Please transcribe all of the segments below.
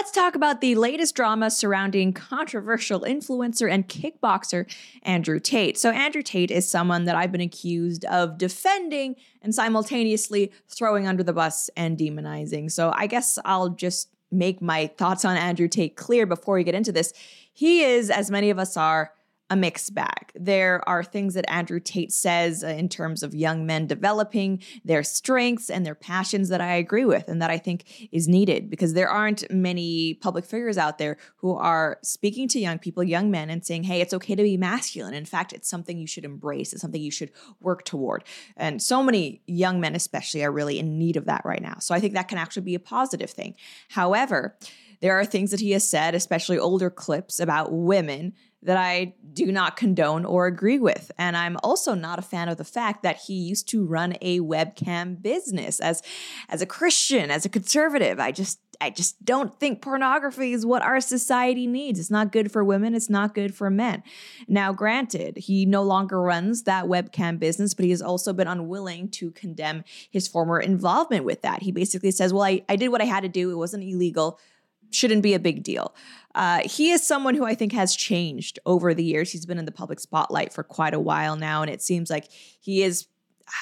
let's talk about the latest drama surrounding controversial influencer and kickboxer Andrew Tate. So, Andrew Tate is someone that I've been accused of defending and simultaneously throwing under the bus and demonizing. So, I guess I'll just make my thoughts on Andrew Tate clear before we get into this. He is, as many of us are, a mixed bag. There are things that Andrew Tate says uh, in terms of young men developing their strengths and their passions that I agree with and that I think is needed because there aren't many public figures out there who are speaking to young people, young men, and saying, hey, it's okay to be masculine. In fact, it's something you should embrace, it's something you should work toward. And so many young men, especially, are really in need of that right now. So I think that can actually be a positive thing. However, there are things that he has said, especially older clips about women that I do not condone or agree with. And I'm also not a fan of the fact that he used to run a webcam business as as a Christian, as a conservative. I just I just don't think pornography is what our society needs. It's not good for women, it's not good for men. Now, granted, he no longer runs that webcam business, but he has also been unwilling to condemn his former involvement with that. He basically says, Well, I, I did what I had to do, it wasn't illegal shouldn't be a big deal. Uh, he is someone who I think has changed over the years. He's been in the public spotlight for quite a while now, and it seems like he is,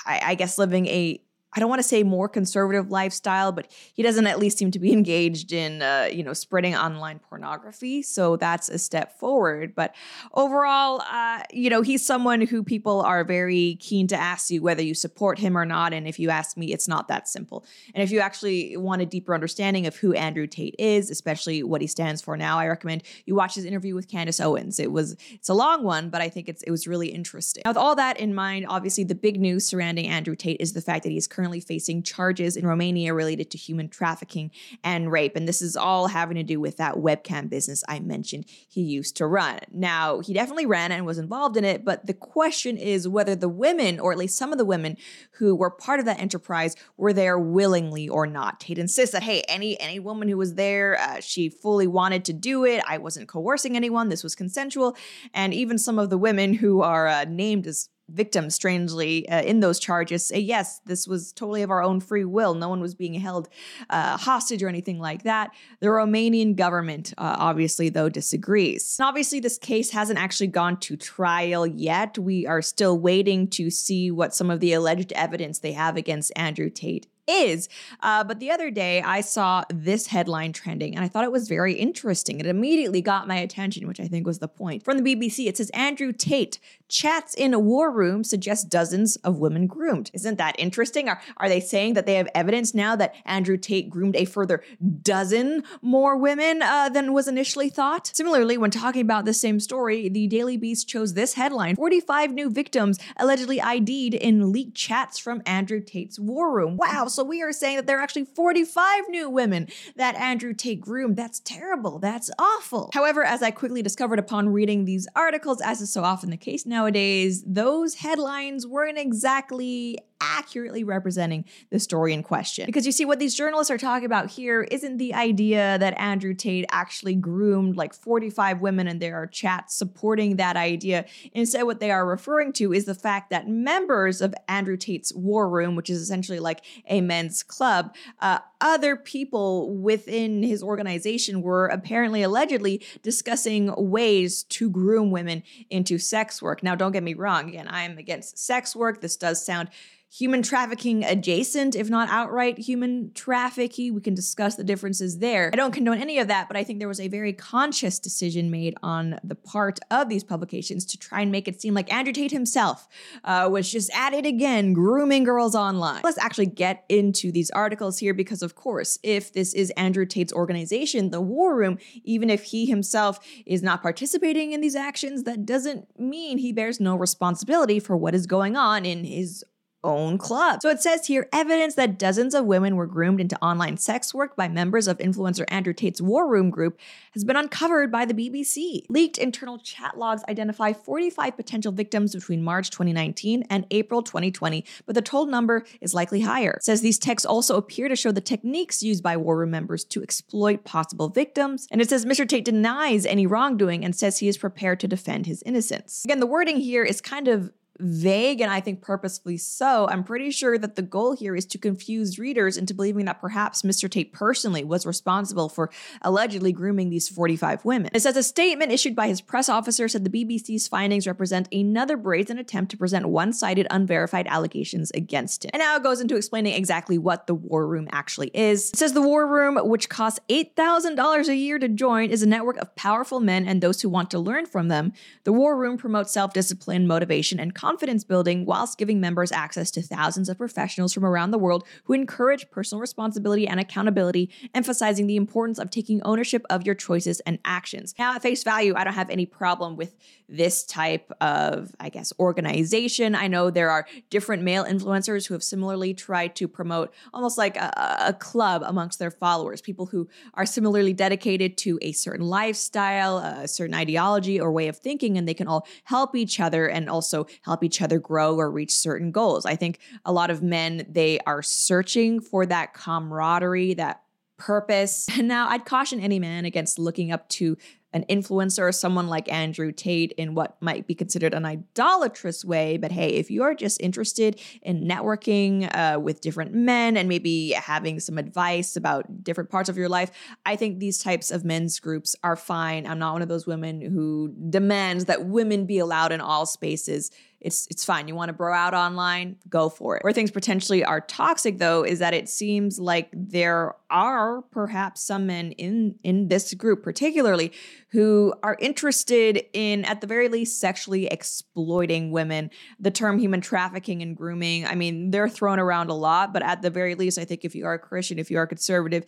I, I guess, living a I don't want to say more conservative lifestyle, but he doesn't at least seem to be engaged in, uh, you know, spreading online pornography. So that's a step forward. But overall, uh, you know, he's someone who people are very keen to ask you whether you support him or not. And if you ask me, it's not that simple. And if you actually want a deeper understanding of who Andrew Tate is, especially what he stands for now, I recommend you watch his interview with Candace Owens. It was it's a long one, but I think it's it was really interesting. Now, with all that in mind, obviously the big news surrounding Andrew Tate is the fact that he's currently facing charges in Romania related to human trafficking and rape. And this is all having to do with that webcam business I mentioned he used to run. Now, he definitely ran and was involved in it, but the question is whether the women, or at least some of the women who were part of that enterprise, were there willingly or not. Tate insists that, hey, any any woman who was there, uh, she fully wanted to do it. I wasn't coercing anyone. This was consensual. And even some of the women who are uh, named as victims, strangely, uh, in those charges say, yes, this was totally of our own free will. No one was being held uh, hostage or anything like that. The Romanian government, uh, obviously, though, disagrees. And obviously, this case hasn't actually gone to trial yet. We are still waiting to see what some of the alleged evidence they have against Andrew Tate is. Uh, but the other day, I saw this headline trending and I thought it was very interesting. It immediately got my attention, which I think was the point. From the BBC, it says Andrew Tate chats in a war room suggests dozens of women groomed. Isn't that interesting? Are, are they saying that they have evidence now that Andrew Tate groomed a further dozen more women uh, than was initially thought? Similarly, when talking about the same story, the Daily Beast chose this headline 45 new victims allegedly ID'd in leaked chats from Andrew Tate's war room. Wow, so we are saying that there are actually 45 new women that Andrew Tate groomed. That's terrible. That's awful. However, as I quickly discovered upon reading these articles, as is so often the case nowadays, those headlines weren't exactly accurately representing the story in question. Because you see, what these journalists are talking about here isn't the idea that Andrew Tate actually groomed like 45 women and there are chats supporting that idea. Instead, what they are referring to is the fact that members of Andrew Tate's war room, which is essentially like a men's club, uh, other people within his organization were apparently allegedly discussing ways to groom women into sex work. Now, don't get me wrong, again, I'm against sex work. This does sound human trafficking adjacent, if not outright human trafficking. We can discuss the differences there. I don't condone any of that, but I think there was a very conscious decision made on the part of these publications to try and make it seem like Andrew Tate himself uh, was just at it again, grooming girls online. Let's actually get into these articles here because, of course, if this is Andrew Tate's organization, the War Room, even if he himself is not participating in these actions, that doesn't mean he bears no responsibility for what is going on in his own club. So it says here evidence that dozens of women were groomed into online sex work by members of influencer Andrew Tate's War Room group has been uncovered by the BBC. Leaked internal chat logs identify 45 potential victims between March 2019 and April 2020, but the total number is likely higher. It says these texts also appear to show the techniques used by War Room members to exploit possible victims, and it says Mr. Tate denies any wrongdoing and says he is prepared to defend his innocence. Again, the wording here is kind of vague and I think purposefully so. I'm pretty sure that the goal here is to confuse readers into believing that perhaps Mr. Tate personally was responsible for allegedly grooming these 45 women. It says a statement issued by his press officer said the BBC's findings represent another brazen attempt to present one sided, unverified allegations against him. And now it goes into explaining exactly what the War Room actually is. It says the War Room, which costs $8,000 a year to join, is a network of powerful men and those who want to learn from them. The War Room promotes self discipline, motivation, and confidence building whilst giving members access to thousands of professionals from around the world who encourage personal responsibility and accountability, emphasizing the importance of taking ownership of your choices and actions. Now, at face value, I don't have any problem with this type of, I guess, organization. I know there are different male influencers who have similarly tried to promote almost like a, a club amongst their followers, people who are similarly dedicated to a certain lifestyle, a certain ideology, or way of thinking, and they can all help each other and also help each other grow or reach certain goals. I think a lot of men, they are searching for that camaraderie, that purpose. And now I'd caution any man against looking up to an influencer, or someone like Andrew Tate, in what might be considered an idolatrous way. But hey, if you are just interested in networking uh, with different men and maybe having some advice about different parts of your life, I think these types of men's groups are fine. I'm not one of those women who demands that women be allowed in all spaces it's it's fine. You want to bro out online, go for it. Where things potentially are toxic though is that it seems like there are perhaps some men in in this group particularly who are interested in at the very least sexually exploiting women. The term human trafficking and grooming, I mean, they're thrown around a lot, but at the very least I think if you are a Christian, if you are conservative,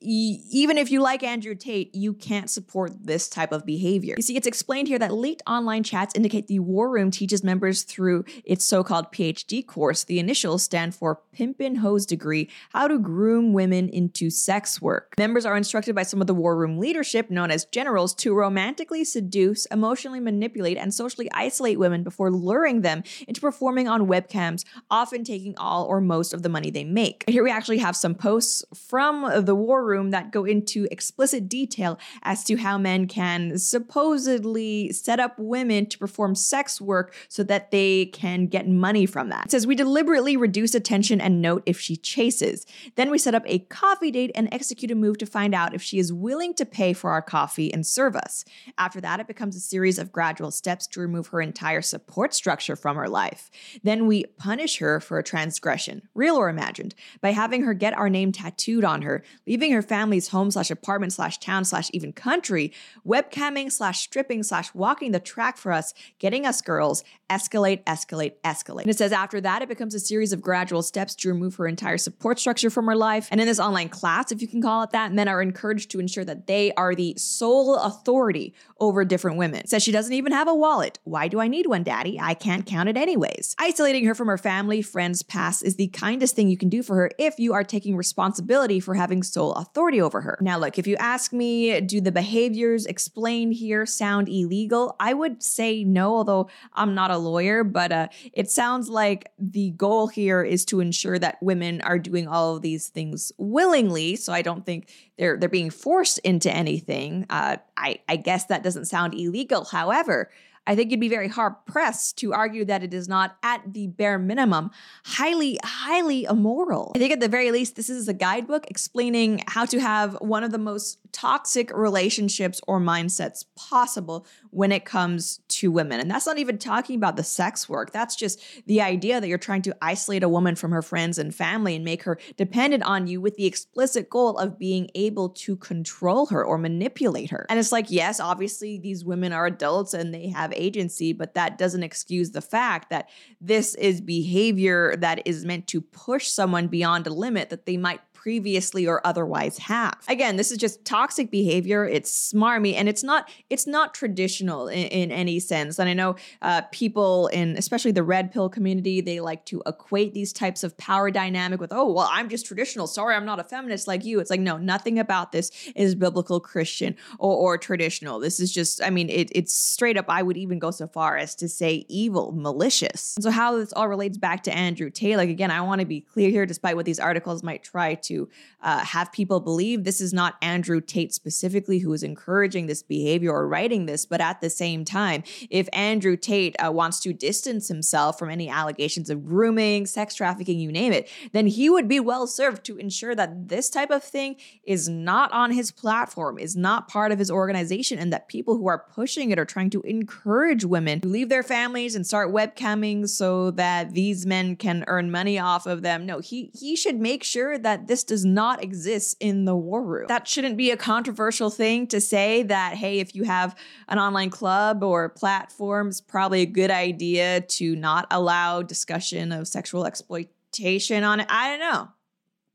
even if you like Andrew Tate, you can't support this type of behavior. You see, it's explained here that leaked online chats indicate the War Room teaches members through its so called PhD course. The initials stand for Pimpin' Hoes Degree How to Groom Women into Sex Work. Members are instructed by some of the War Room leadership, known as generals, to romantically seduce, emotionally manipulate, and socially isolate women before luring them into performing on webcams, often taking all or most of the money they make. Here we actually have some posts from the War Room room that go into explicit detail as to how men can supposedly set up women to perform sex work so that they can get money from that. It says we deliberately reduce attention and note if she chases. Then we set up a coffee date and execute a move to find out if she is willing to pay for our coffee and serve us. After that, it becomes a series of gradual steps to remove her entire support structure from her life. Then we punish her for a transgression, real or imagined, by having her get our name tattooed on her, leaving her family's home slash apartment slash town slash even country, webcamming slash stripping slash walking the track for us, getting us girls, escalate, escalate, escalate. And it says after that, it becomes a series of gradual steps to remove her entire support structure from her life. And in this online class, if you can call it that, men are encouraged to ensure that they are the sole authority over different women. It says she doesn't even have a wallet. Why do I need one, daddy? I can't count it anyways. Isolating her from her family, friends, past is the kindest thing you can do for her if you are taking responsibility for having sole authority authority over her. Now, look, if you ask me, do the behaviors explained here sound illegal? I would say no, although I'm not a lawyer, but uh, it sounds like the goal here is to ensure that women are doing all of these things willingly. So I don't think they're they're being forced into anything. Uh, I I guess that doesn't sound illegal. However, I think you'd be very hard pressed to argue that it is not, at the bare minimum, highly, highly immoral. I think at the very least, this is a guidebook explaining how to have one of the most toxic relationships or mindsets possible when it comes to women. And that's not even talking about the sex work. That's just the idea that you're trying to isolate a woman from her friends and family and make her dependent on you with the explicit goal of being able to control her or manipulate her. And it's like, yes, obviously these women are adults and they have agency, but that doesn't excuse the fact that this is behavior that is meant to push someone beyond a limit that they might previously or otherwise have. Again, this is just toxic behavior. It's smarmy and it's not it's not traditional in, in any sense. And I know uh, people in especially the red pill community, they like to equate these types of power dynamic with, oh, well, I'm just traditional. Sorry, I'm not a feminist like you. It's like, no, nothing about this is biblical Christian or, or traditional. This is just, I mean, it, it's straight up, I would even go so far as to say evil, malicious. And so how this all relates back to Andrew Tate, like again, I want to be clear here, despite what these articles might try to to uh, have people believe this is not Andrew Tate specifically who is encouraging this behavior or writing this, but at the same time, if Andrew Tate uh, wants to distance himself from any allegations of grooming, sex trafficking, you name it, then he would be well served to ensure that this type of thing is not on his platform, is not part of his organization, and that people who are pushing it are trying to encourage women to leave their families and start webcamming so that these men can earn money off of them. No, he he should make sure that this does not exist in the war room. That shouldn't be a controversial thing to say that hey, if you have an online club or platforms, probably a good idea to not allow discussion of sexual exploitation on it. I don't know.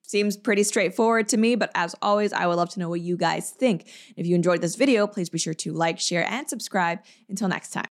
Seems pretty straightforward to me, but as always, I would love to know what you guys think. If you enjoyed this video, please be sure to like, share, and subscribe. Until next time.